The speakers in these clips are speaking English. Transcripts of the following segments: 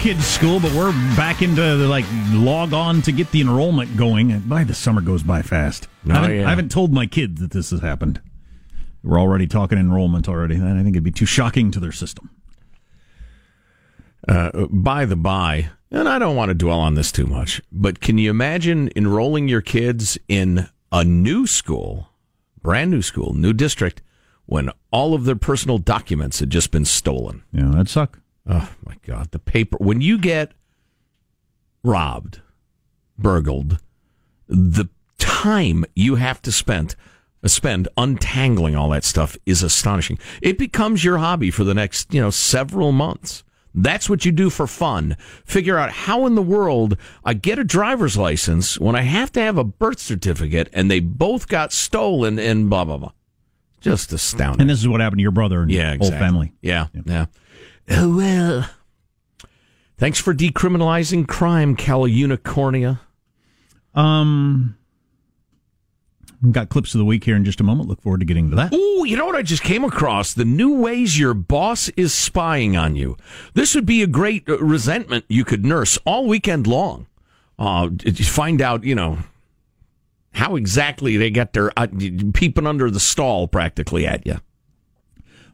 Kids' school, but we're back into the, like log on to get the enrollment going. And by the summer goes by fast. Oh, I, haven't, yeah. I haven't told my kids that this has happened. We're already talking enrollment already. I think it'd be too shocking to their system. Uh, by the by, and I don't want to dwell on this too much, but can you imagine enrolling your kids in a new school, brand new school, new district, when all of their personal documents had just been stolen? Yeah, that'd suck. Oh my God, the paper when you get robbed, burgled, the time you have to spend uh, spend untangling all that stuff is astonishing. It becomes your hobby for the next, you know, several months. That's what you do for fun. Figure out how in the world I get a driver's license when I have to have a birth certificate and they both got stolen and blah blah blah. Just astounding. And this is what happened to your brother and Yeah, whole exactly. family. Yeah, yeah. Oh well. Thanks for decriminalizing crime, Cal Unicornia. Um, we've got clips of the week here in just a moment. Look forward to getting to that. Ooh, you know what I just came across? The new ways your boss is spying on you. This would be a great uh, resentment you could nurse all weekend long. Uh, find out, you know, how exactly they get their uh, peeping under the stall practically at you.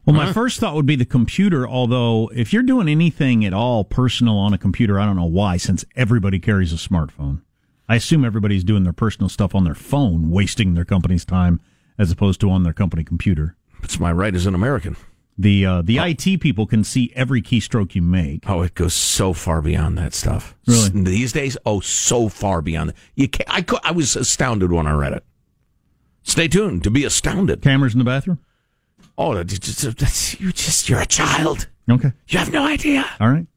Well, my first thought would be the computer, although if you're doing anything at all personal on a computer, I don't know why, since everybody carries a smartphone. I assume everybody's doing their personal stuff on their phone, wasting their company's time as opposed to on their company computer. It's my right as an American. The uh, the IT people can see every keystroke you make. Oh, it goes so far beyond that stuff. Really? These days, oh, so far beyond. You can't, I, I was astounded when I read it. Stay tuned to be astounded. Cameras in the bathroom? Oh, that's just, that's, you just, you're a child. Okay. You have no idea. All right.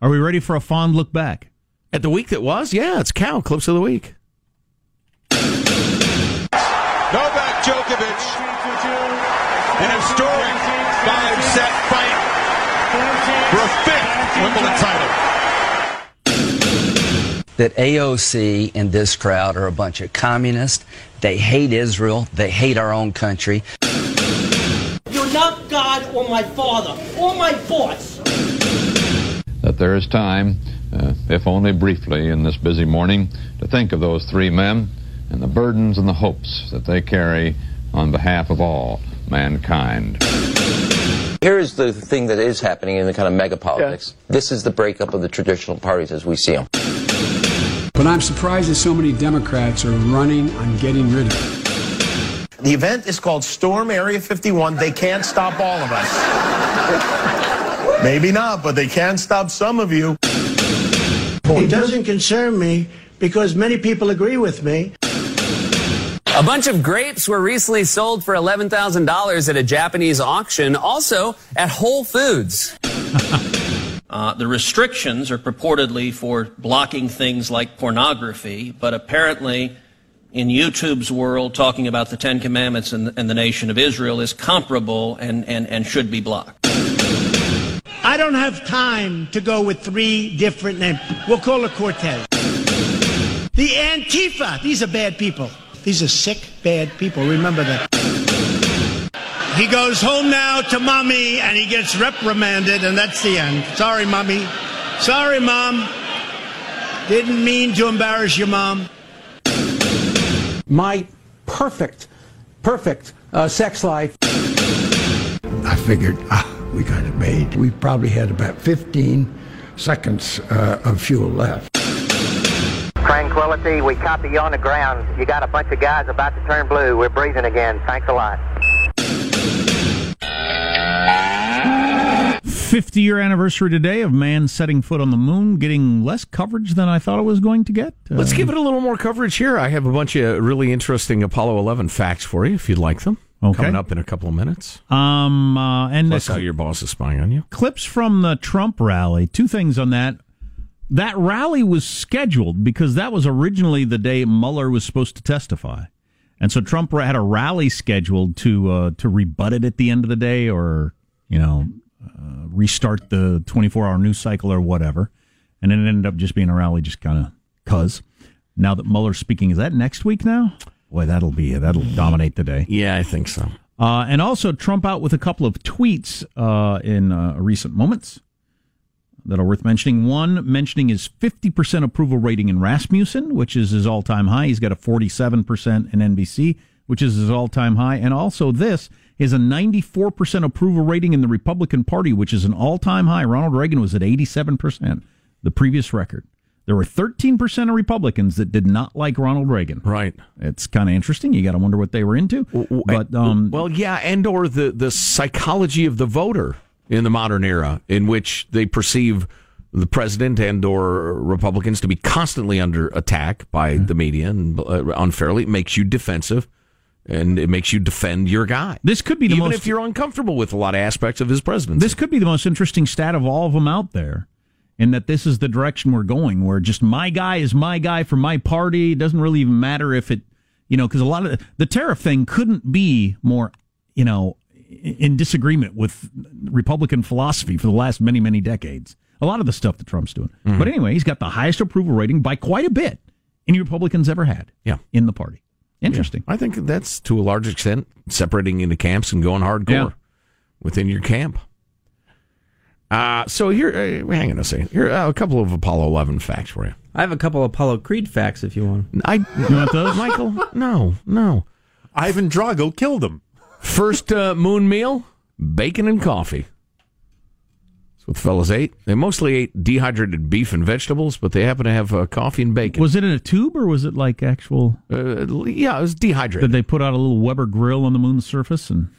Are we ready for a fond look back? At the week that was, yeah, it's Cal Clips of the Week. Novak Djokovic in a historic five-set fight for a fifth Wimbledon title. That AOC and this crowd are a bunch of communists. They hate Israel. They hate our own country. You're not God or my father or my boss. That there is time, uh, if only briefly in this busy morning, to think of those three men and the burdens and the hopes that they carry on behalf of all mankind. Here's the thing that is happening in the kind of mega politics. Yeah. This is the breakup of the traditional parties as we see them. But I'm surprised that so many Democrats are running on getting rid of it. The event is called Storm Area 51. They can't stop all of us. Maybe not, but they can stop some of you. It doesn't concern me because many people agree with me. A bunch of grapes were recently sold for $11,000 at a Japanese auction, also at Whole Foods. uh, the restrictions are purportedly for blocking things like pornography, but apparently in YouTube's world, talking about the Ten Commandments and, and the nation of Israel is comparable and, and, and should be blocked. I don't have time to go with three different names. We'll call it Cortez. The Antifa. These are bad people. These are sick, bad people. Remember that. He goes home now to mommy and he gets reprimanded, and that's the end. Sorry, mommy. Sorry, mom. Didn't mean to embarrass your mom. My perfect, perfect uh, sex life. I figured, ah, we got it made. We probably had about 15 seconds uh, of fuel left. Tranquility, we copy you on the ground. You got a bunch of guys about to turn blue. We're breathing again. Thanks a lot. 50 year anniversary today of man setting foot on the moon, getting less coverage than I thought it was going to get. Uh, Let's give it a little more coverage here. I have a bunch of really interesting Apollo 11 facts for you if you'd like them. Okay. Coming up in a couple of minutes. Um, uh, and Plus how your boss is spying on you. Clips from the Trump rally. Two things on that. That rally was scheduled because that was originally the day Mueller was supposed to testify. And so Trump had a rally scheduled to uh, to rebut it at the end of the day or, you know, uh, restart the 24 hour news cycle or whatever. And then it ended up just being a rally, just kind of cuz. Now that Mueller's speaking, is that next week now? Boy, that'll be that'll dominate the day. Yeah, I think so. Uh, and also Trump out with a couple of tweets uh, in uh, recent moments that are worth mentioning. One mentioning his 50% approval rating in Rasmussen, which is his all time high. He's got a 47% in NBC, which is his all time high. And also this is a 94% approval rating in the Republican Party, which is an all time high. Ronald Reagan was at 87%, the previous record. There were 13% of Republicans that did not like Ronald Reagan. Right. It's kind of interesting. You got to wonder what they were into. But um, well, yeah, and or the the psychology of the voter in the modern era in which they perceive the president and or Republicans to be constantly under attack by mm-hmm. the media and uh, unfairly it makes you defensive and it makes you defend your guy. This could be the even most, if you're uncomfortable with a lot of aspects of his presidency. This could be the most interesting stat of all of them out there, in that this is the direction we're going, where just my guy is my guy for my party. It doesn't really even matter if it, you know, because a lot of the tariff thing couldn't be more, you know, in disagreement with Republican philosophy for the last many many decades. A lot of the stuff that Trump's doing, mm-hmm. but anyway, he's got the highest approval rating by quite a bit any Republicans ever had. Yeah. in the party. Interesting. Yeah. I think that's to a large extent separating into camps and going hardcore yeah. within your camp. Uh, so here, uh, hang on a second. Here, uh, a couple of Apollo 11 facts for you. I have a couple of Apollo Creed facts if you want. I, you want those, Michael? No, no. Ivan Drago killed him. First uh, moon meal, bacon and coffee. That's what the fellas ate. They mostly ate dehydrated beef and vegetables, but they happen to have uh, coffee and bacon. Was it in a tube or was it like actual? Uh, yeah, it was dehydrated. Did they put out a little Weber grill on the moon's surface and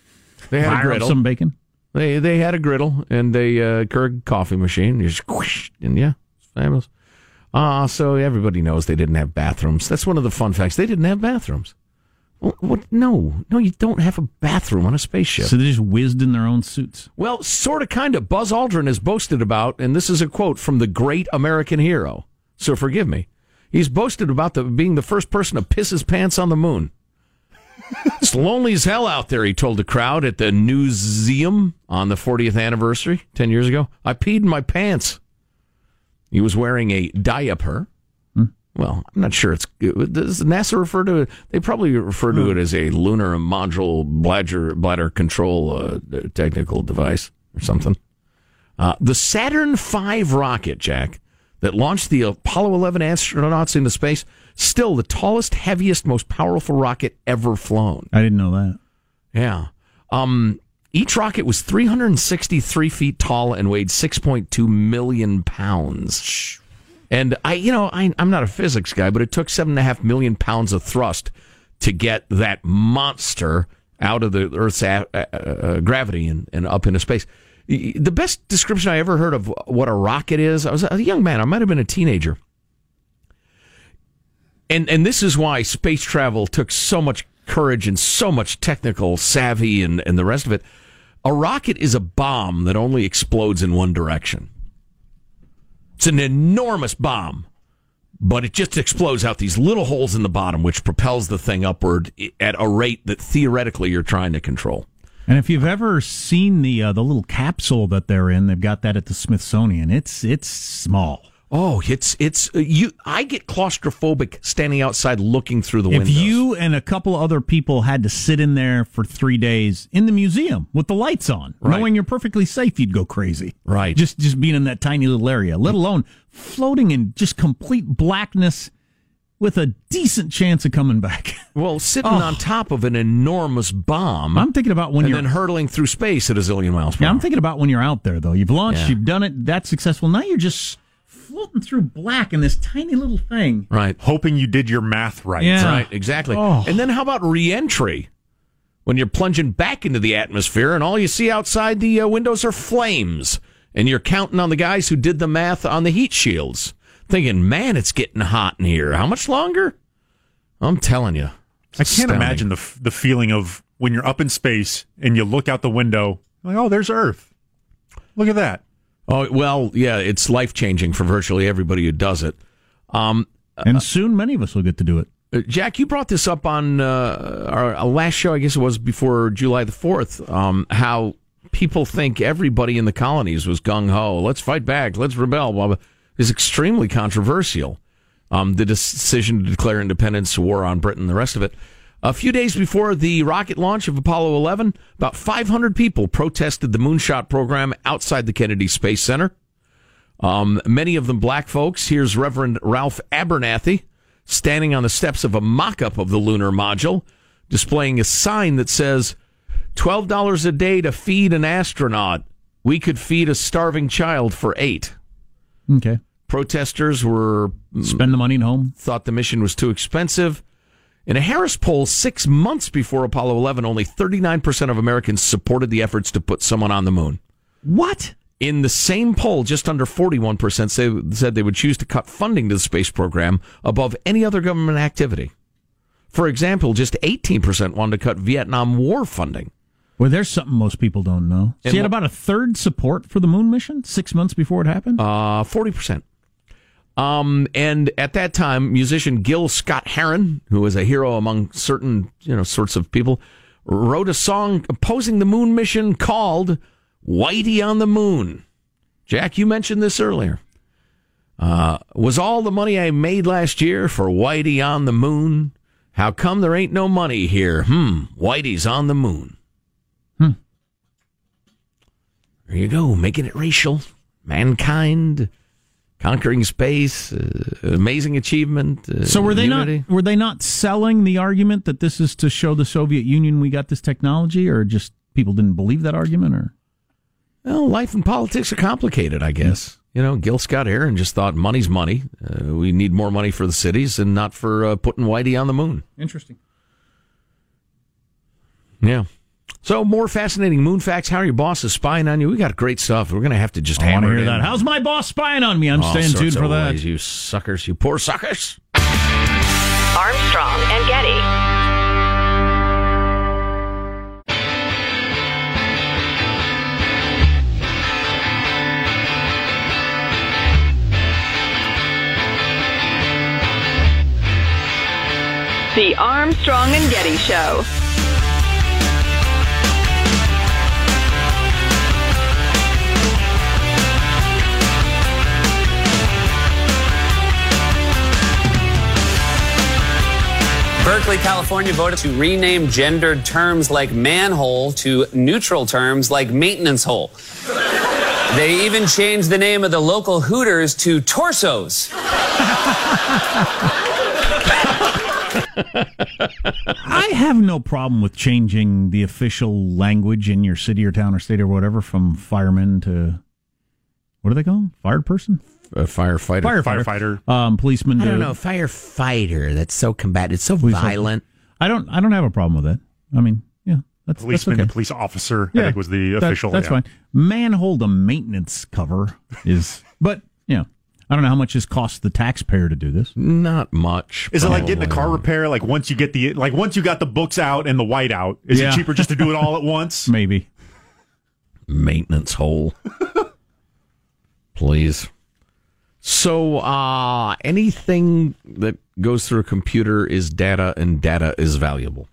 they had a griddle. some bacon? They they had a griddle and a uh, Keurig coffee machine. You just whoosh, and yeah, it's fabulous. Ah, so everybody knows they didn't have bathrooms. That's one of the fun facts. They didn't have bathrooms. What? No, no, you don't have a bathroom on a spaceship. So they just whizzed in their own suits. Well, sort of, kind of. Buzz Aldrin has boasted about, and this is a quote from the great American hero. So forgive me. He's boasted about the, being the first person to piss his pants on the moon. it's lonely as hell out there, he told the crowd at the Newseum on the 40th anniversary 10 years ago. I peed in my pants. He was wearing a diaper. Well, I'm not sure it's. Does NASA refer to it? They probably refer to it as a lunar module bladder, bladder control uh, technical device or something. Uh, the Saturn V rocket, Jack, that launched the Apollo 11 astronauts into space, still the tallest, heaviest, most powerful rocket ever flown. I didn't know that. Yeah. Um, each rocket was 363 feet tall and weighed 6.2 million pounds. And I, you know, I, I'm not a physics guy, but it took seven and a half million pounds of thrust to get that monster out of the Earth's a, uh, gravity and, and up into space. The best description I ever heard of what a rocket is, I was a young man, I might have been a teenager. And and this is why space travel took so much courage and so much technical savvy and, and the rest of it. A rocket is a bomb that only explodes in one direction. It's an enormous bomb, but it just explodes out these little holes in the bottom, which propels the thing upward at a rate that theoretically you're trying to control. And if you've ever seen the uh, the little capsule that they're in, they've got that at the Smithsonian. It's it's small. Oh, it's it's uh, you. I get claustrophobic standing outside looking through the window. If you and a couple other people had to sit in there for three days in the museum with the lights on, Right. knowing you're perfectly safe, you'd go crazy. Right. Just just being in that tiny little area, let alone floating in just complete blackness with a decent chance of coming back. well, sitting Oh. on top of an enormous bomb. I'm thinking about when and you're then hurtling through space at a zillion miles per Yeah, hour. I'm thinking about when you're out there though. You've launched, Yeah. you've done it, that's successful. Now you're just floating through black in this tiny little thing. Right. Hoping you did your math right. Yeah. Right, exactly. Oh. And then how about reentry? When you're plunging back into the atmosphere and all you see outside the uh, windows are flames, and you're counting on the guys who did the math on the heat shields, thinking, man, it's getting hot in here. How much longer? I'm telling you. I can't imagine the f- the feeling of when you're up in space and you look out the window, like, oh, there's Earth. Look at that. Oh, well, yeah, it's life changing for virtually everybody who does it. Um, And soon many of us will get to do it. Uh, Jack, you brought this up on uh, our, our last show, I guess it was before July the 4th, um, how people think everybody in the colonies was gung ho. Let's fight back. Let's rebel. Blah, blah. Is extremely controversial. Um, the decision to declare independence, war on Britain, the rest of it. A few days before the rocket launch of Apollo 11, about 500 people protested the moonshot program outside the Kennedy Space Center. Um, many of them black folks. Here's Reverend Ralph Abernathy standing on the steps of a mock up of the lunar module, displaying a sign that says, $12 a day to feed an astronaut. We could feed a starving child for eight. Okay. Protesters were Spend the money at home. thought the mission was too expensive. In a Harris poll six months before Apollo 11, only 39% of Americans supported the efforts to put someone on the moon. What? In the same poll, just under 41% say, said they would choose to cut funding to the space program above any other government activity. For example, just 18% wanted to cut Vietnam War funding. Well, there's something most people don't know. So you had about a third support for the moon mission six months before it happened? Uh, 40%. Um, and at that time, musician Gil Scott Heron, who was a hero among certain, you know, sorts of people, wrote a song opposing the moon mission called Whitey on the Moon. Jack, you mentioned this earlier. Uh, was all the money I made last year for Whitey on the moon? How come there ain't no money here? Hmm, Whitey's on the moon. Hmm. There you go, making it racial. Mankind conquering space, uh, amazing achievement. Uh, so were they unity. not were they not selling the argument that this is to show the Soviet Union we got this technology, or just people didn't believe that argument, or Well, life and politics are complicated, I guess. You know, Gil Scott Heron just thought money's money. Uh, we need more money for the cities and not for uh, putting Whitey on the moon. interesting? Yeah. So more fascinating moon facts. How are your bosses spying on you? We got great stuff. We're going to have to just I want to hammer hear it in. that. How's my boss spying on me? I'm All staying sorts tuned for of that. ways, you suckers, you poor suckers. Armstrong and Getty. The Armstrong and Getty Show. Berkeley, California voted to rename gendered terms like manhole to neutral terms like maintenance hole. They even changed the name of the local Hooters to Torsos. I have no problem with changing the official language in your city or town or state or whatever from fireman to what are they called? Fired person? A firefighter. Firefighter. Um, policeman. I to, don't know, firefighter. That's so combative. It's so Police violent. I don't. I don't have a problem with that. I mean, yeah, that's Policeman that's okay. police officer, Yeah, I think was the that- official. that's yeah. fine. Manhold a maintenance cover is, but yeah, I don't know how much this costs the taxpayer to do this. Not much. Is it like getting a car repair? Like once you get the like once you got the books out and the white out, is Yeah. it cheaper just to do it all at once? Maybe. Maintenance hole. Please. So, uh, anything that goes through a computer is data, and data is valuable.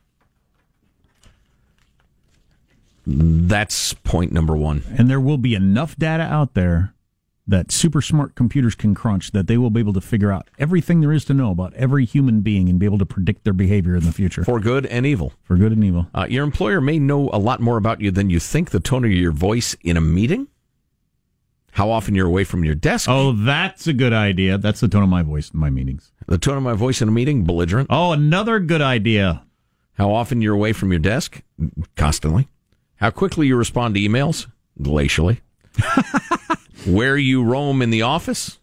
That's point number one. And there will be enough data out there that super smart computers can crunch that they will be able to figure out everything there is to know about every human being and be able to predict their behavior in the future For good and evil. for good and evil. Uh, your employer may know a lot more about you than you think. The tone of your voice in a meeting, how often you're away from your desk. Oh, that's a good idea. That's the tone of my voice in my meetings. The tone of my voice in a meeting, belligerent. Oh, another good idea. How often you're away from your desk? Constantly. How quickly you respond to emails? Glacially. Where you roam in the office?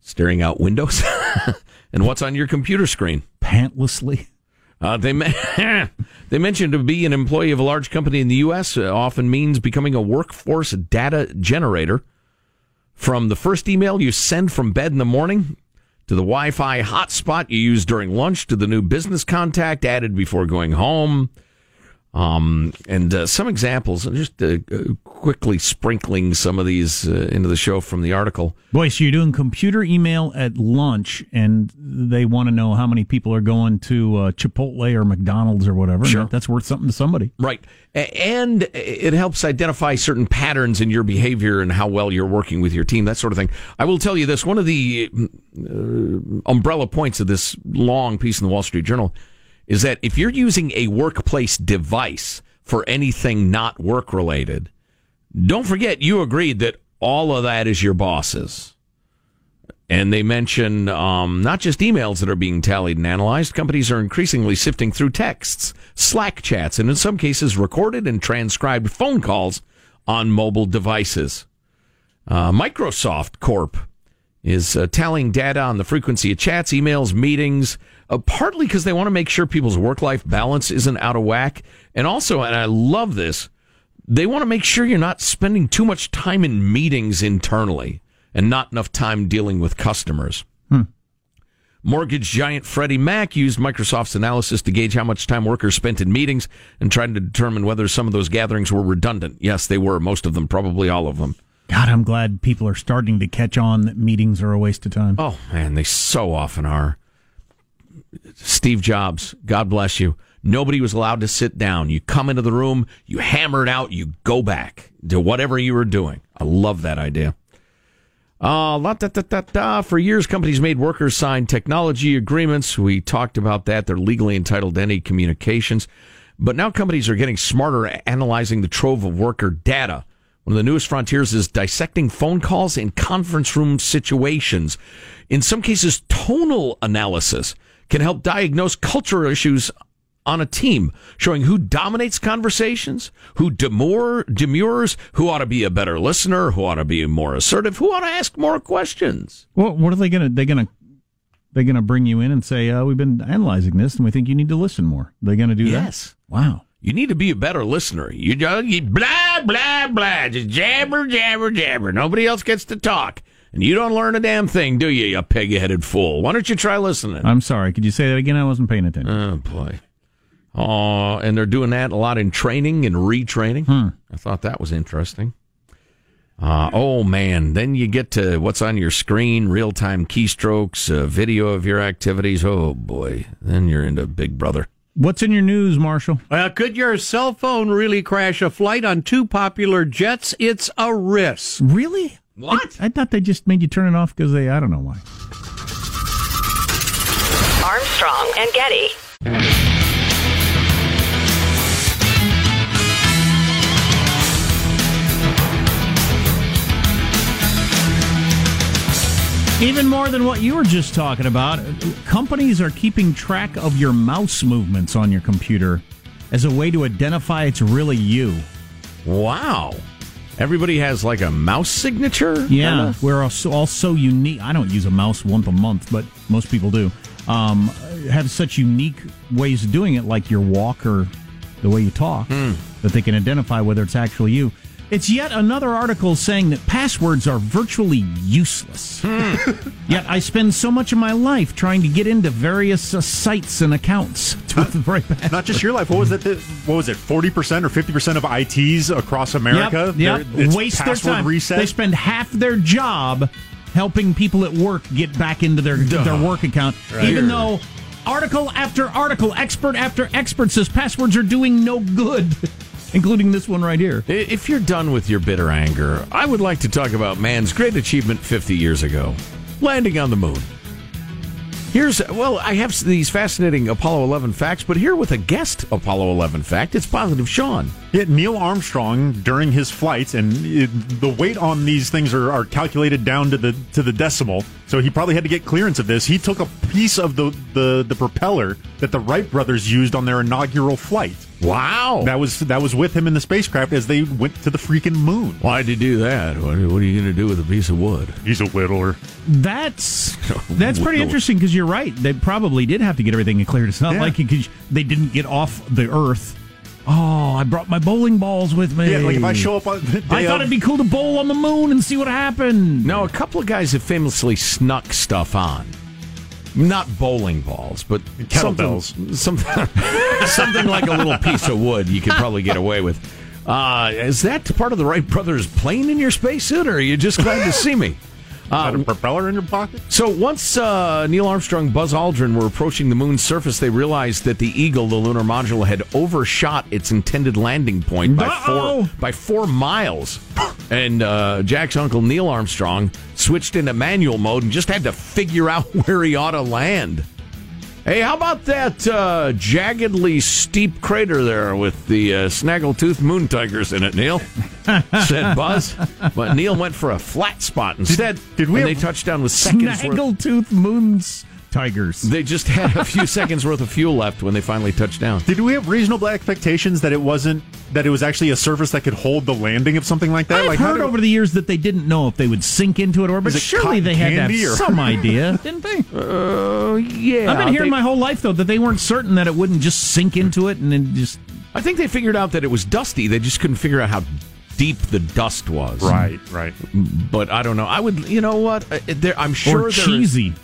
Staring out windows. and what's on your computer screen? Pantlessly. Uh, they they mentioned to be an employee of a large company in the U.S. uh, often means becoming a workforce data generator. From the first email you send from bed in the morning to the Wi-Fi hotspot you use during lunch to the new business contact added before going home. Um, and uh, some examples, just uh, quickly sprinkling some of these uh, into the show from the article. Boy, so you're doing computer email at lunch, and they want to know how many people are going to uh, Chipotle or McDonald's or whatever. Sure. that- that's worth something to somebody. Right. And it helps identify certain patterns in your behavior and how well you're working with your team, that sort of thing. I will tell you this one of the uh, umbrella points of this long piece in the Wall Street Journal is that if you're using a workplace device for anything not work related, don't forget you agreed that all of that is your boss's. And they mention um, not just emails that are being tallied and analyzed. Companies are increasingly sifting through texts, Slack chats, and in some cases, recorded and transcribed phone calls on mobile devices. Uh, Microsoft Corp is uh, tallying data on the frequency of chats, emails, meetings, uh, partly because they want to make sure people's work life balance isn't out of whack. And also, and I love this, they want to make sure you're not spending too much time in meetings internally and not enough time dealing with customers. Mortgage giant Freddie Mac used Microsoft's analysis to gauge how much time workers spent in meetings and trying to determine whether some of those gatherings were redundant. Yes, they were. Most of them, probably all of them. God, I'm glad people are starting to catch on that meetings are a waste of time. Oh, man, they so often are. Steve Jobs, God bless you. Nobody was allowed to sit down. You come into the room, you hammer it out, you go back to whatever you were doing. I love that idea. Uh, la, da, da, da, da. For years, companies made workers sign technology agreements. We talked about that. They're legally entitled to any communications. But now companies are getting smarter at analyzing the trove of worker data. One of the newest frontiers is dissecting phone calls in conference room situations. In some cases, tonal analysis can help diagnose cultural issues on a team, showing who dominates conversations, who demur, demurs, who ought to be a better listener, who ought to be more assertive, who ought to ask more questions. What, what are they going to? They going to? They going to bring you in and say, uh, "We've been analyzing this, and we think you need to listen more." They going to do Yes. that? Yes. Wow. You need to be a better listener. You you blah blah blah, just jabber jabber jabber. Nobody else gets to talk, and you don't learn a damn thing, do you? You pig-headed fool. Why don't you try listening? I'm sorry. Could you say that again? I wasn't paying attention. Oh boy. Oh, and they're doing that a lot in training and retraining. I thought that was interesting. Uh, oh man, then you get to what's on your screen, real time keystrokes, uh, video of your activities. Oh boy, then you're into Big Brother. What's in your news, Marshall? Uh, could your cell phone really crash a flight on two popular jets? It's a risk. Really? What? I, I thought they just made you turn it off because they, I don't know why. Armstrong and Getty. Even more than what you were just talking about, companies are keeping track of your mouse movements on your computer as a way to identify it's really you. Wow. Everybody has like a mouse signature? Yeah, kinda? we're all so, all so unique. I don't use a mouse once a month, but most people do. Um, have such unique ways of doing it, like your walk or the way you talk, that they can identify whether it's actually you. It's yet another article saying that passwords are virtually useless. yet I spend so much of my life trying to get into various uh, sites and accounts the right. Not just your life. What was it? that- What was it? Forty percent or fifty percent of ITs across America. Yep, yep. waste their time. Reset. They spend half their job helping people at work get back into their their work account, Right. even though article after article, expert after expert says passwords are doing no good, including this one right here. If you're done with your bitter anger, I would like to talk about man's great achievement 50 years ago landing on the moon. Here's, well, I have these fascinating Apollo 11 facts, but here with a guest Apollo 11 fact, it's Positive Sean. Yeah, Neil Armstrong during his flights, and it, the weight on these things are, are calculated down to the to the decimal. So he probably had to get clearance of this. He took a piece of the the, the propeller that the Wright brothers used on their inaugural flight. Wow, that was that was with him in the spacecraft as they went to the freaking moon. Why'd you do that? What, what are you going to do with a piece of wood? He's a whittler. That's that's pretty interesting because you're right. They probably did have to get everything cleared. It's not Yeah. like because they didn't get off the Earth. Oh, I brought my bowling balls with me. Yeah, like if I show up on the I day thought of- it'd be cool to bowl on the moon and see what happened. No, a couple of guys have famously snuck stuff on. Not bowling balls, but Kettlebells. something, something, something like a little piece of wood you could probably get away with. Uh, is that part of the Wright brothers' plane in your spacesuit, or are you just glad to see me? Got a propeller in your pocket? So once uh, Neil Armstrong, Buzz Aldrin were approaching the moon's surface, they realized that the Eagle, the lunar module, had overshot its intended landing point by Uh-oh. four by four miles. And uh, Jack's uncle Neil Armstrong switched into manual mode and just had to figure out where he ought to land. Hey, how about that uh, jaggedly steep crater there with the uh, snaggletooth moon tigers in it, Neil? Said Buzz. But Neil went for a flat spot instead. did we and they touched down with seconds. Snaggletooth moons tigers. They just had a few seconds worth of fuel left when they finally touched down. Did we have reasonable expectations that it wasn't that it was actually a surface that could hold the landing of something like that? I've like heard did- over the years that they didn't know if they would sink into it or, but it surely they had to candy have or- some idea, didn't they? Uh, yeah. I've been hearing they- my whole life though that they weren't certain that it wouldn't just sink into it and then just. I think they figured out that it was dusty. They just couldn't figure out how deep the dust was. Right, right. But I don't know. I would, you know what? There, I'm sure or there- cheesy.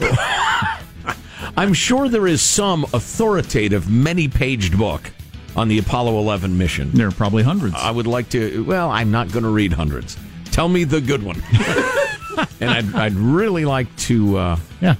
I'm sure there is some authoritative, many-paged book on the Apollo 11 mission. There are probably hundreds. I would like to. Well, I'm not going to read hundreds. Tell me the good one, and I'd, I'd really like to. Uh, yeah,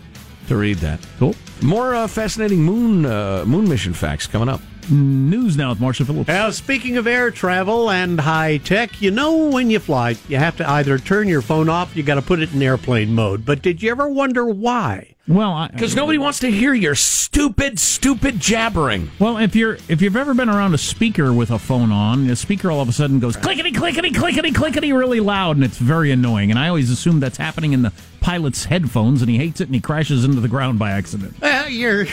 to read that. Cool. More uh, fascinating moon uh, moon mission facts coming up. News now with Marshall Phillips. Now, speaking of air travel and high tech, you know when you fly, you have to either turn your phone off, you got to put it in airplane mode. But did you ever wonder why? Well, Because nobody wants to hear your stupid, stupid jabbering. Well, if you're if you've ever been around a speaker with a phone on, the speaker all of a sudden goes clickety clickety clickety clickety really loud, and it's very annoying. And I always assume that's happening in the pilot's headphones, and he hates it, and he crashes into the ground by accident. Well, you're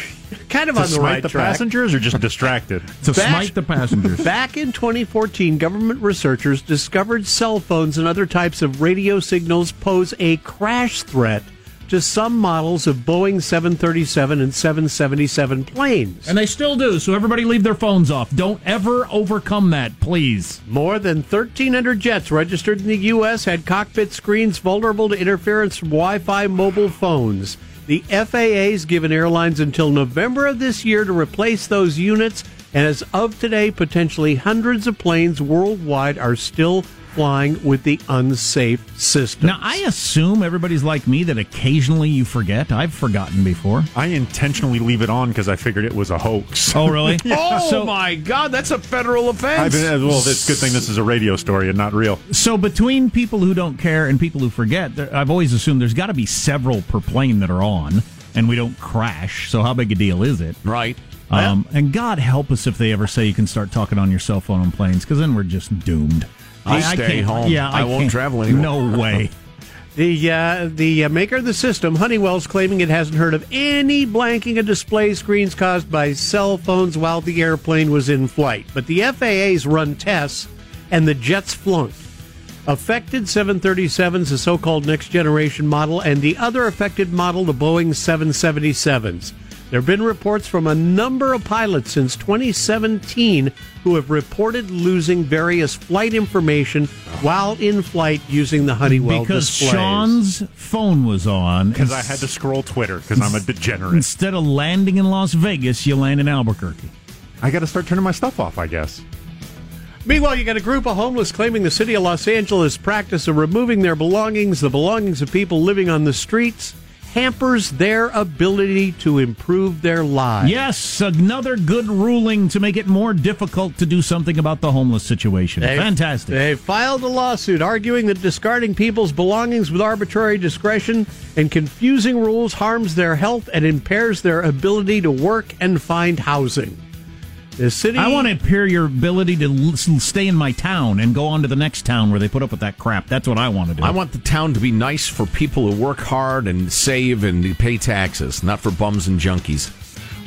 kind of to on the smite right the track. passengers or just distracted? To Back- smite the passengers. Back in 2014, government researchers discovered cell phones and other types of radio signals pose a crash threat to some models of Boeing 737 and 777 planes. And they still do. So everybody leave their phones off. Don't ever overcome that, please. More than 1,300 jets registered in the U.S. had cockpit screens vulnerable to interference from Wi Fi mobile phones. The FAA's given airlines until November of this year to replace those units, and as of today, potentially hundreds of planes worldwide are still flying with the unsafe system. Now, I assume everybody's like me that occasionally you forget. I've forgotten before. I intentionally leave it on because I figured it was a hoax. Oh, really? Oh So- my God, that's a federal I've offense. been, well, it's a good thing this is a radio story and not real. So between people who don't care and people who forget, there, I've always assumed there's got to be several per plane that are on, and we don't crash. So how big a deal is it? right. Um, and God help us if they ever say you can start talking on your cell phone on planes, because then we're just doomed. I'll stay can't- home. Yeah, I won't can't- travel anymore. No way. The uh, the uh, maker of the system, Honeywell's claiming it hasn't heard of any blanking of display screens caused by cell phones while the airplane was in flight. But the FAA's run tests, and the jets flunked. Affected 737s, the so-called next generation model, and the other affected model, the Boeing 777s. There have been reports from a number of pilots since 2017 who have reported losing various flight information while in flight using the Honeywell because displays. Sean's phone was on. Because I had to scroll Twitter because I'm a degenerate. Instead of landing in Las Vegas, you land in Albuquerque. I got to start turning my stuff off, I guess. Meanwhile, you got a group of homeless claiming the city of Los Angeles' practice of removing their belongings, the belongings of people living on the streets, hampers their ability to improve their lives. Yes, another good ruling to make it more difficult to do something about the homeless situation. They- Fantastic. They filed a lawsuit arguing that discarding people's belongings with arbitrary discretion and confusing rules harms their health and impairs their ability to work and find housing. The city. I want to impair your ability to l- stay in my town and go on to the next town where they put up with that crap. That's what I want to do. I want the town to be nice for people who work hard and save and pay taxes, not for bums and junkies.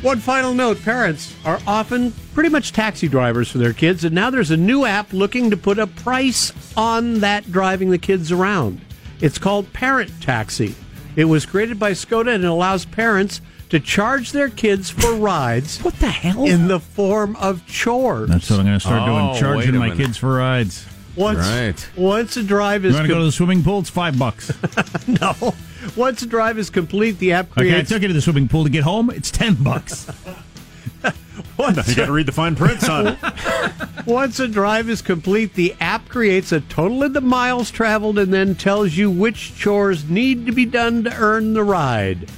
One final note parents are often pretty much taxi drivers for their kids, and now there's a new app looking to put a price on that driving the kids around. It's called Parent Taxi. It was created by Skoda and it allows parents to charge their kids for rides. what the hell? In the form of chores. That's what I'm going to start Oh, doing. Charging my minute. kids for rides. Once, Right. once a drive You is want to go to the swimming pool? It's five bucks. no. Once a drive is complete, the app Okay, I took you to the swimming pool to get home. It's ten bucks. once, You got to read the fine print, son. once a drive is complete, the app creates a total of the miles traveled and then tells you which chores need to be done to earn the ride.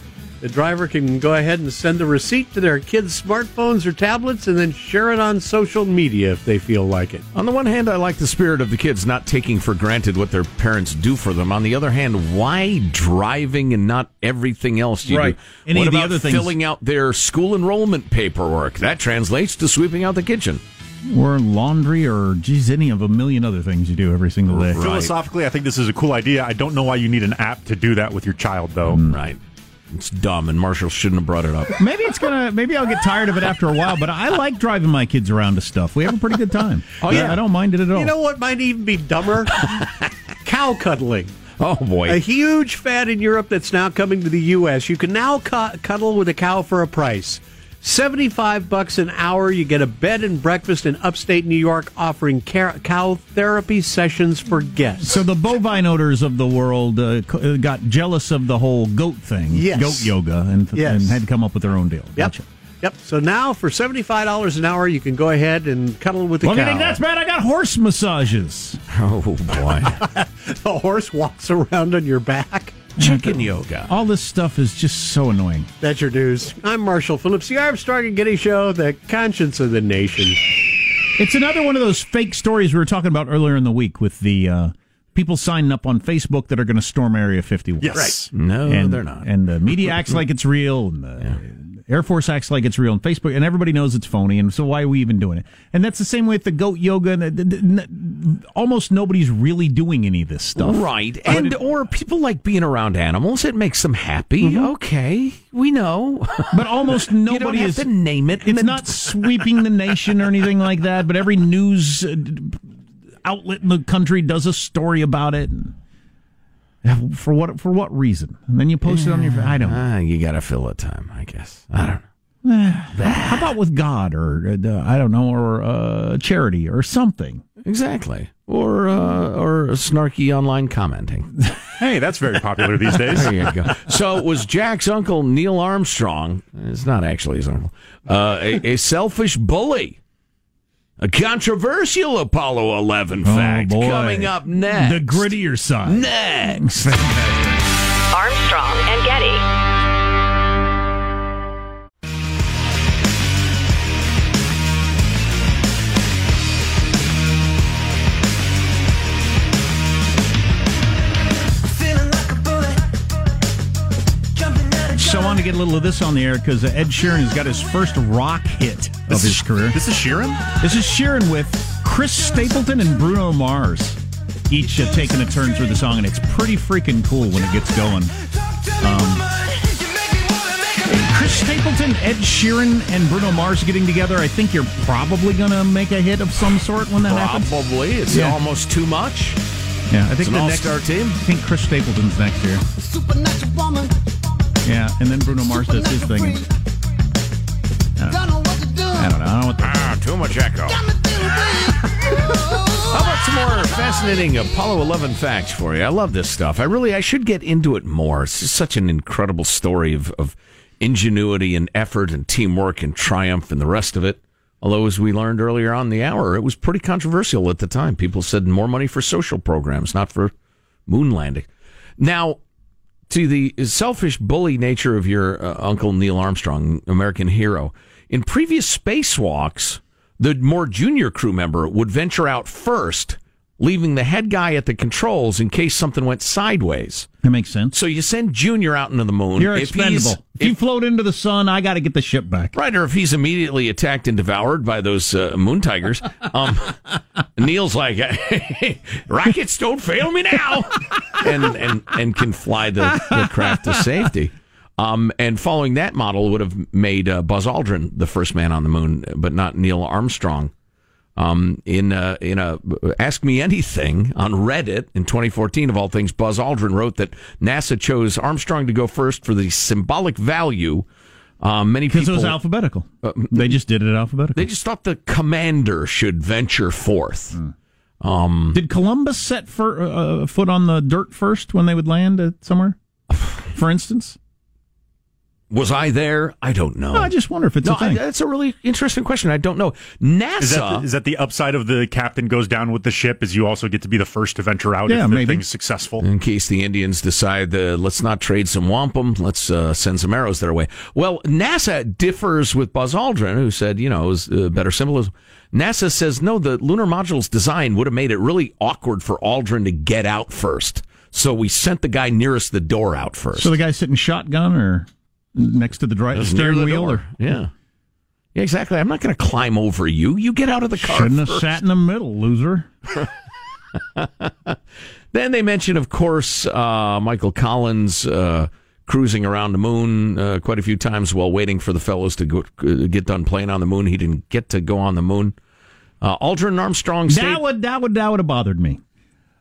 The driver can go ahead and send the receipt to their kids' smartphones or tablets and then share it on social media if they feel like it. On the one hand, I like the spirit of the kids not taking for granted what their parents do for them. On the other hand, why driving and not everything else you Right. do? Any what of the about other things- filling out their school enrollment paperwork? That translates to sweeping out the kitchen. or laundry, or geez, any of a million other things you do every single day. Philosophically, I think this is a cool idea. I don't know why you need an app to do that with your child, though. Right. It's dumb, and Marshall shouldn't have brought it up. Maybe it's gonna. Maybe I'll get tired of it after a while. But I like driving my kids around to stuff. We have a pretty good time. Oh, yeah. I don't mind it at all. You know what might even be dumber? Cow cuddling. Oh boy! A huge fad in Europe that's now coming to the U.S. You can now cu- cuddle with a cow for a price. 75 bucks an hour. You get a bed and breakfast in upstate New York offering ca- cow therapy sessions for guests. So the bovine owners of the world uh, uh, got jealous of the whole goat thing, Yes. goat yoga, and, Yes. and had to come up with their own deal. Yep. Gotcha. Yep. So now for $75 an hour, you can go ahead and cuddle with the Well, if you cow. think that's bad, I got horse massages. Oh boy! the horse walks around on your back. Chicken yoga. All this stuff is just so annoying. That's your news. I'm Marshall Phillips, the Armstrong and Getty Show, the conscience of the nation. It's another one of those fake stories we were talking about earlier in the week with the uh, people signing up on Facebook that are going to storm Area 51. Yes. Right. No, and, they're not. And the media acts like it's real, and the Air Force acts like it's real, and Facebook, and everybody knows it's phony. And so why are we even doing it? And that's the same way with the goat yoga. And the, the, the- almost nobody's really doing any of this stuff, Right. And or people like being around animals. It makes them happy. Mm-hmm. Okay. We know. But almost nobody have is. to name it. It's not sweeping the nation or anything like that. But every news outlet in the country does a story about it. For what? For what reason? And then you post it on your. I don't. know. Ah, you got to fill the time, I guess. I don't know. How about with God or uh, I don't know or uh, charity or something? Exactly. Or uh, or snarky online commenting. Hey, that's very popular these days. There you go. So was Jack's uncle Neil Armstrong? It's not actually his uncle. Uh, a, a selfish bully. A controversial Apollo 11 fact Oh, boy. coming up next. The grittier side. Next. Armstrong and Getty. So I want to get a little of this on the air because Ed Sheeran has got his first rock hit of his career. This is Sheeran? This is Sheeran with Chris Stapleton and Bruno Mars, each uh, taking a turn through the song, and it's pretty freaking cool when it gets going. Um, Chris Stapleton, Ed Sheeran, and Bruno Mars getting together. I think you're probably going to make a hit of some sort when that happens. Probably. It's Yeah. almost too much. Yeah, I think It's an the all-star next team. I think Chris Stapleton's next year. Yeah, and then Bruno Mars does his thing. and- I don't know. I don't know. I don't know what the- Ah, too much echo. How about some more fascinating Apollo 11 facts for you? I love this stuff. I really, I should get into it more. It's just such an incredible story of, of ingenuity and effort and teamwork and triumph and the rest of it. Although, as we learned earlier on in the hour, it was pretty controversial at the time. People said more money for social programs, not for moon landing. Now, to the selfish bully nature of your uh, Uncle Neil Armstrong, American hero, in previous spacewalks, the more junior crew member would venture out first, leaving the head guy at the controls in case something went sideways. That makes sense. So you send Junior out into the moon. You're If expendable. If, you float into the sun, I got to get the ship back. Right, or if he's immediately attacked and devoured by those uh, moon tigers, um, Neil's like, "Rockets don't fail me now," and and and can fly the, the craft to safety. Um, and following that model would have made uh, Buzz Aldrin the first man on the moon, but not Neil Armstrong. Um, in a, in a Ask Me Anything on Reddit in 2014, of all things, Buzz Aldrin wrote that NASA chose Armstrong to go first for the symbolic value. Um, many Because people it was alphabetical. Uh, they just did it alphabetical. they just thought the commander should venture forth. Um, Did Columbus set fir- uh, foot on the dirt first when they would land somewhere? For instance, was I there? I don't know. No, I just wonder if it's no, a thing. I- that's a really interesting question. I don't know. NASA. Is that, the, is that the upside of the captain goes down with the ship? Is you also get to be the first to venture out Yeah, if the thing's successful? in case the Indians decide uh, let's not trade some wampum, let's uh, send some arrows their way. Well, NASA differs with Buzz Aldrin, who said, you know, it was uh, better symbolism. NASA says no, the lunar module's design would have made it really awkward for Aldrin to get out first. So we sent the guy nearest the door out first. so the guy sitting shotgun or next to the dri- Just steering the wheel, door. or yeah. Yeah, exactly. I'm not going to climb over you. You get out of the car. shouldn't have sat in the middle, loser. Then they mention, of course, uh, Michael Collins uh, cruising around the moon uh, quite a few times while waiting for the fellows to go, uh, get done playing on the moon. He didn't get to go on the moon. Uh, Aldrin Armstrong stayed. That would that would that would have bothered me.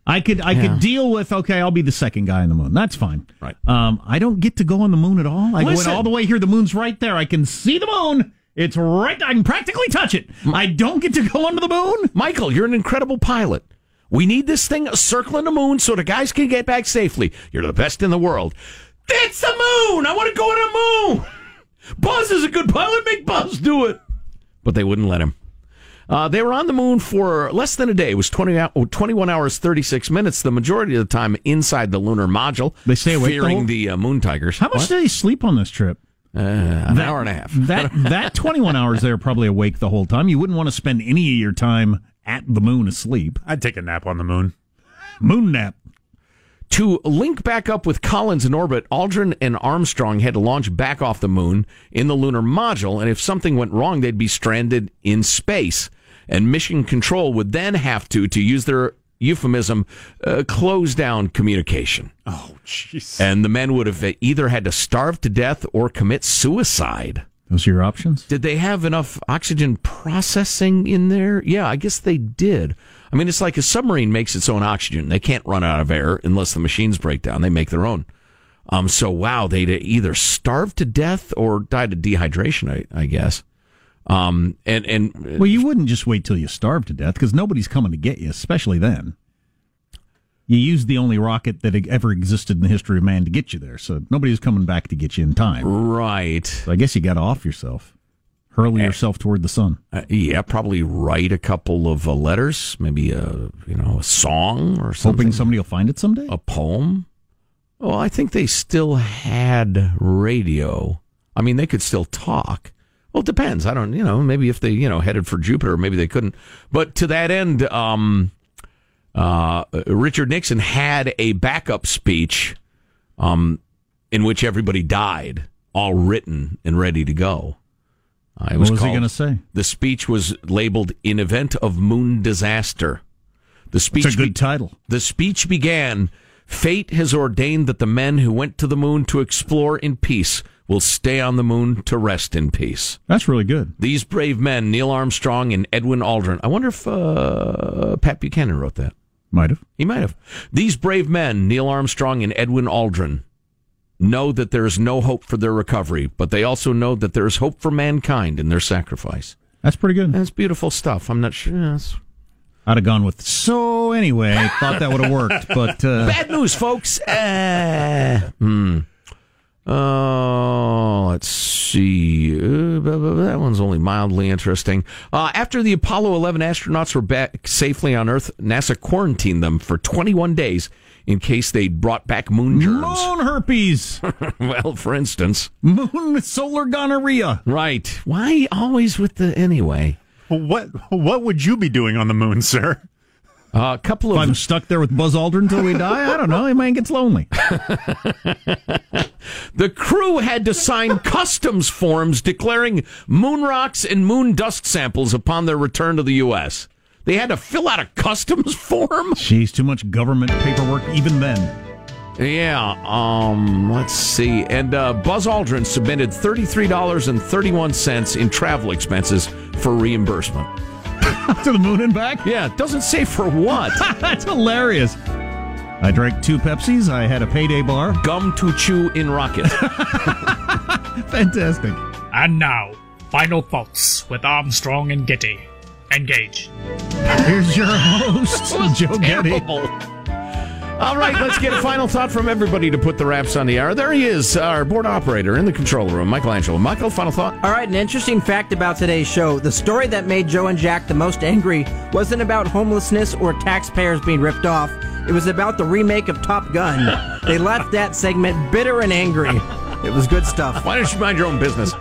I could I Yeah. could deal with okay, I'll be the second guy on the moon. That's fine. Right. Um, I don't get to go on the moon at all. I Listen. went all the way here. The moon's right there. I can see the moon. It's right. I can practically touch it. I don't get to go onto the moon. Michael, you're an incredible pilot. We need this thing circling the moon so the guys can get back safely. You're the best in the world. That's the moon. I want to go on the moon. Buzz is a good pilot. Make Buzz do it. But they wouldn't let him. Uh, they were on the moon for less than a day. It was 20, 21 hours, 36 minutes, the majority of the time inside the lunar module. They stay awake the Fearing whole- the, uh, moon tigers. How much What? did they sleep on this trip? Uh, an hour and a half. That that twenty one hours they were probably awake the whole time. You wouldn't want to spend any of your time at the moon asleep. I'd take a nap on the moon. Moon nap. To link back up with Collins in orbit, Aldrin and Armstrong had to launch back off the moon in the lunar module, and if something went wrong, they'd be stranded in space. And mission control would then have to, to use their euphemism, uh, close down communication. Oh, jeez. And the men would have either had to starve to death or commit suicide. Those are your options. Did they have enough oxygen processing in there? Yeah, I guess they did. I mean, it's like a submarine makes its own oxygen. They can't run out of air unless the machines break down. They make their own. Um, so wow, they'd either starved to death or died of dehydration. I, I guess. Um, and and Well, you wouldn't just wait till you starve to death because nobody's coming to get you, especially then. You used the only rocket that ever existed in the history of man to get you there, so nobody's coming back to get you in time. right. So I guess you got to off yourself. Hurl yourself toward the sun. Uh, yeah, probably write a couple of uh, letters, maybe a you know a song or something. Hoping somebody will find it someday. A poem. Well, I think they still had radio. I mean, they could still talk. Well, it depends. I don't, you know, maybe if they, you know, headed for Jupiter, maybe they couldn't. But to that end, um, uh, Richard Nixon had a backup speech, um, in which everybody died, all written and ready to go. Uh, it What was he gonna say? The speech was labeled "In Event of Moon Disaster." The speech It's a good title. The speech began. Fate has ordained that the men who went to the moon to explore in peace will stay on the moon to rest in peace. That's really good. These brave men, Neil Armstrong and Edwin Aldrin. I wonder if uh, Pat Buchanan wrote that. Might have. He might have. These brave men, Neil Armstrong and Edwin Aldrin, know that there is no hope for their recovery, but they also know that there is hope for mankind in their sacrifice. That's pretty good. That's beautiful stuff. I'm not sure. That's... I'd have gone with so anyway. Thought that would have worked, but uh, Bad news, folks. Uh, hmm. Oh, let's see. Uh, that one's only mildly interesting. Uh, after the Apollo 11 astronauts were back safely on Earth, NASA quarantined them for 21 days in case they'd brought back moon germs. moon herpes, well, for instance. moon solar gonorrhea. Right. Why always with the anyway? What what would you be doing on the moon, sir? Uh, a couple If of I'm stuck there with Buzz Aldrin until we die, I don't know. He man gets lonely. The crew had to sign customs forms declaring moon rocks and moon dust samples upon their return to the U.S. They had to fill out a customs form? Jeez, too much government paperwork even then. Yeah, um, let's see. And uh, Buzz Aldrin submitted $33.31 in travel expenses for reimbursement. to the moon and back? Yeah, doesn't say for what. That's hilarious. I drank two Pepsis. I had a payday bar. Gum to chew in rocket. Fantastic. And now, final thoughts with Armstrong and Getty. Engage. Here's your host, Joe Getty. Terrible. All right, let's get a final thought from everybody to put the wraps on the hour. There he is, our board operator in the control room, Michelangelo. Michael, final thought? All right, an interesting fact about today's show. The story that made Joe and Jack the most angry wasn't about homelessness or taxpayers being ripped off. It was about the remake of Top Gun. They left that segment bitter and angry. It was good stuff. Why don't you mind your own business?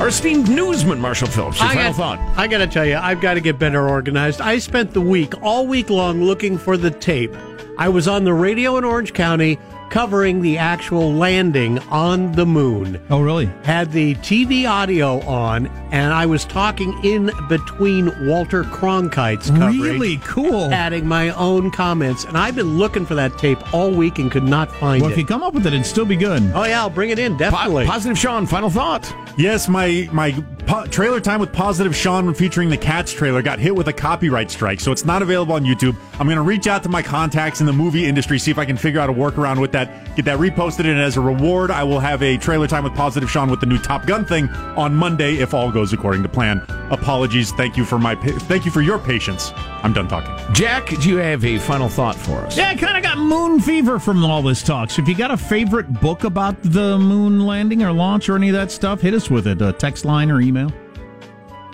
Our esteemed newsman, Marshall Phillips, your I final got, thought. I got to tell you, I've got to get better organized. I spent the week, all week long, looking for the tape. I was on the radio in Orange County covering the actual landing on the moon. Oh, really? Had the TV audio on, and I was talking in between Walter Cronkite's coverage. Really cool. Adding my own comments. And I've been looking for that tape all week and could not find Well, it. Well, if you come up with it, it'd still be good. oh, yeah, I'll bring it in, definitely. Po- Positive Sean, final thought. Yes, my my po- trailer time with Positive Sean featuring the Cats trailer got hit with a copyright strike, so it's not available on YouTube. I'm going to reach out to my contacts in the movie industry, see if I can figure out a workaround with that, get that reposted, and as a reward, I will have a trailer time with Positive Sean with the new Top Gun thing on Monday if all goes according to plan. Apologies. Thank you for my pa- thank you for your patience. I'm done talking. Jack, do you have a final thought for us? Yeah, I kind of got moon fever from all this talk. So if you got a favorite book about the moon landing or launch or any of that stuff, hit us with it. A text line or email.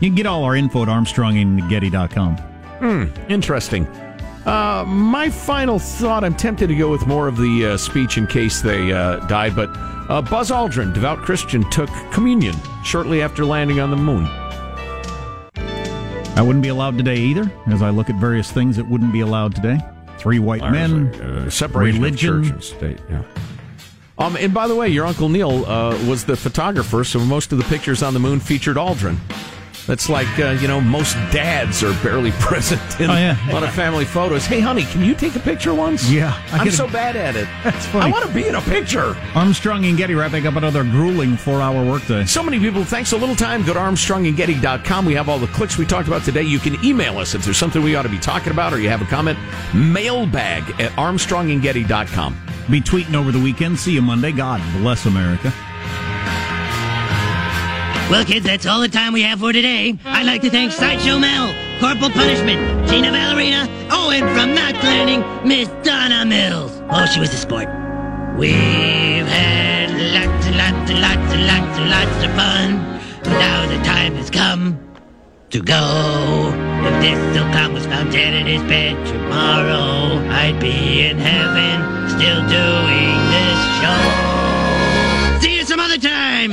You can get all our info at armstrongandgetty.com. Hmm, interesting. Uh, my final thought I'm tempted to go with more of the uh, speech in case they uh, died, but uh, Buzz Aldrin, devout Christian, took communion shortly after landing on the moon. I wouldn't be allowed today either, as I look at various things that wouldn't be allowed today. Three white men, Uh, separation religion. of church and state. Yeah. Um, and by the way, your uncle Neil uh, was the photographer, so most of the pictures on the moon featured Aldrin. That's like uh, you know most dads are barely present in Oh, yeah. a lot of family photos. Hey, honey, can you take a picture once? Yeah, I I'm get a- so bad at it. That's funny. I want to be in a picture. Armstrong and Getty wrapping up another grueling four-hour workday. So many people. Thanks a little time. Go to ArmstrongandGetty.com. We have all the clicks we talked about today. You can email us if there's something we ought to be talking about or you have a comment. Mailbag at ArmstrongandGetty.com. Be tweeting over the weekend. See you Monday. God bless America. Well, kids, that's all the time we have for today. I'd like to thank Sideshow Mel, Corporal Punishment, Tina Ballerina, oh, and from Knots Landing, Miss Donna Mills. Oh, she was a sport. We've had lots and lots and lots and lots and lots of fun. Now the time has come to go. If this silkcon was found dead in his bed tomorrow, I'd be in heaven still doing this show. See you some other time.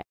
away.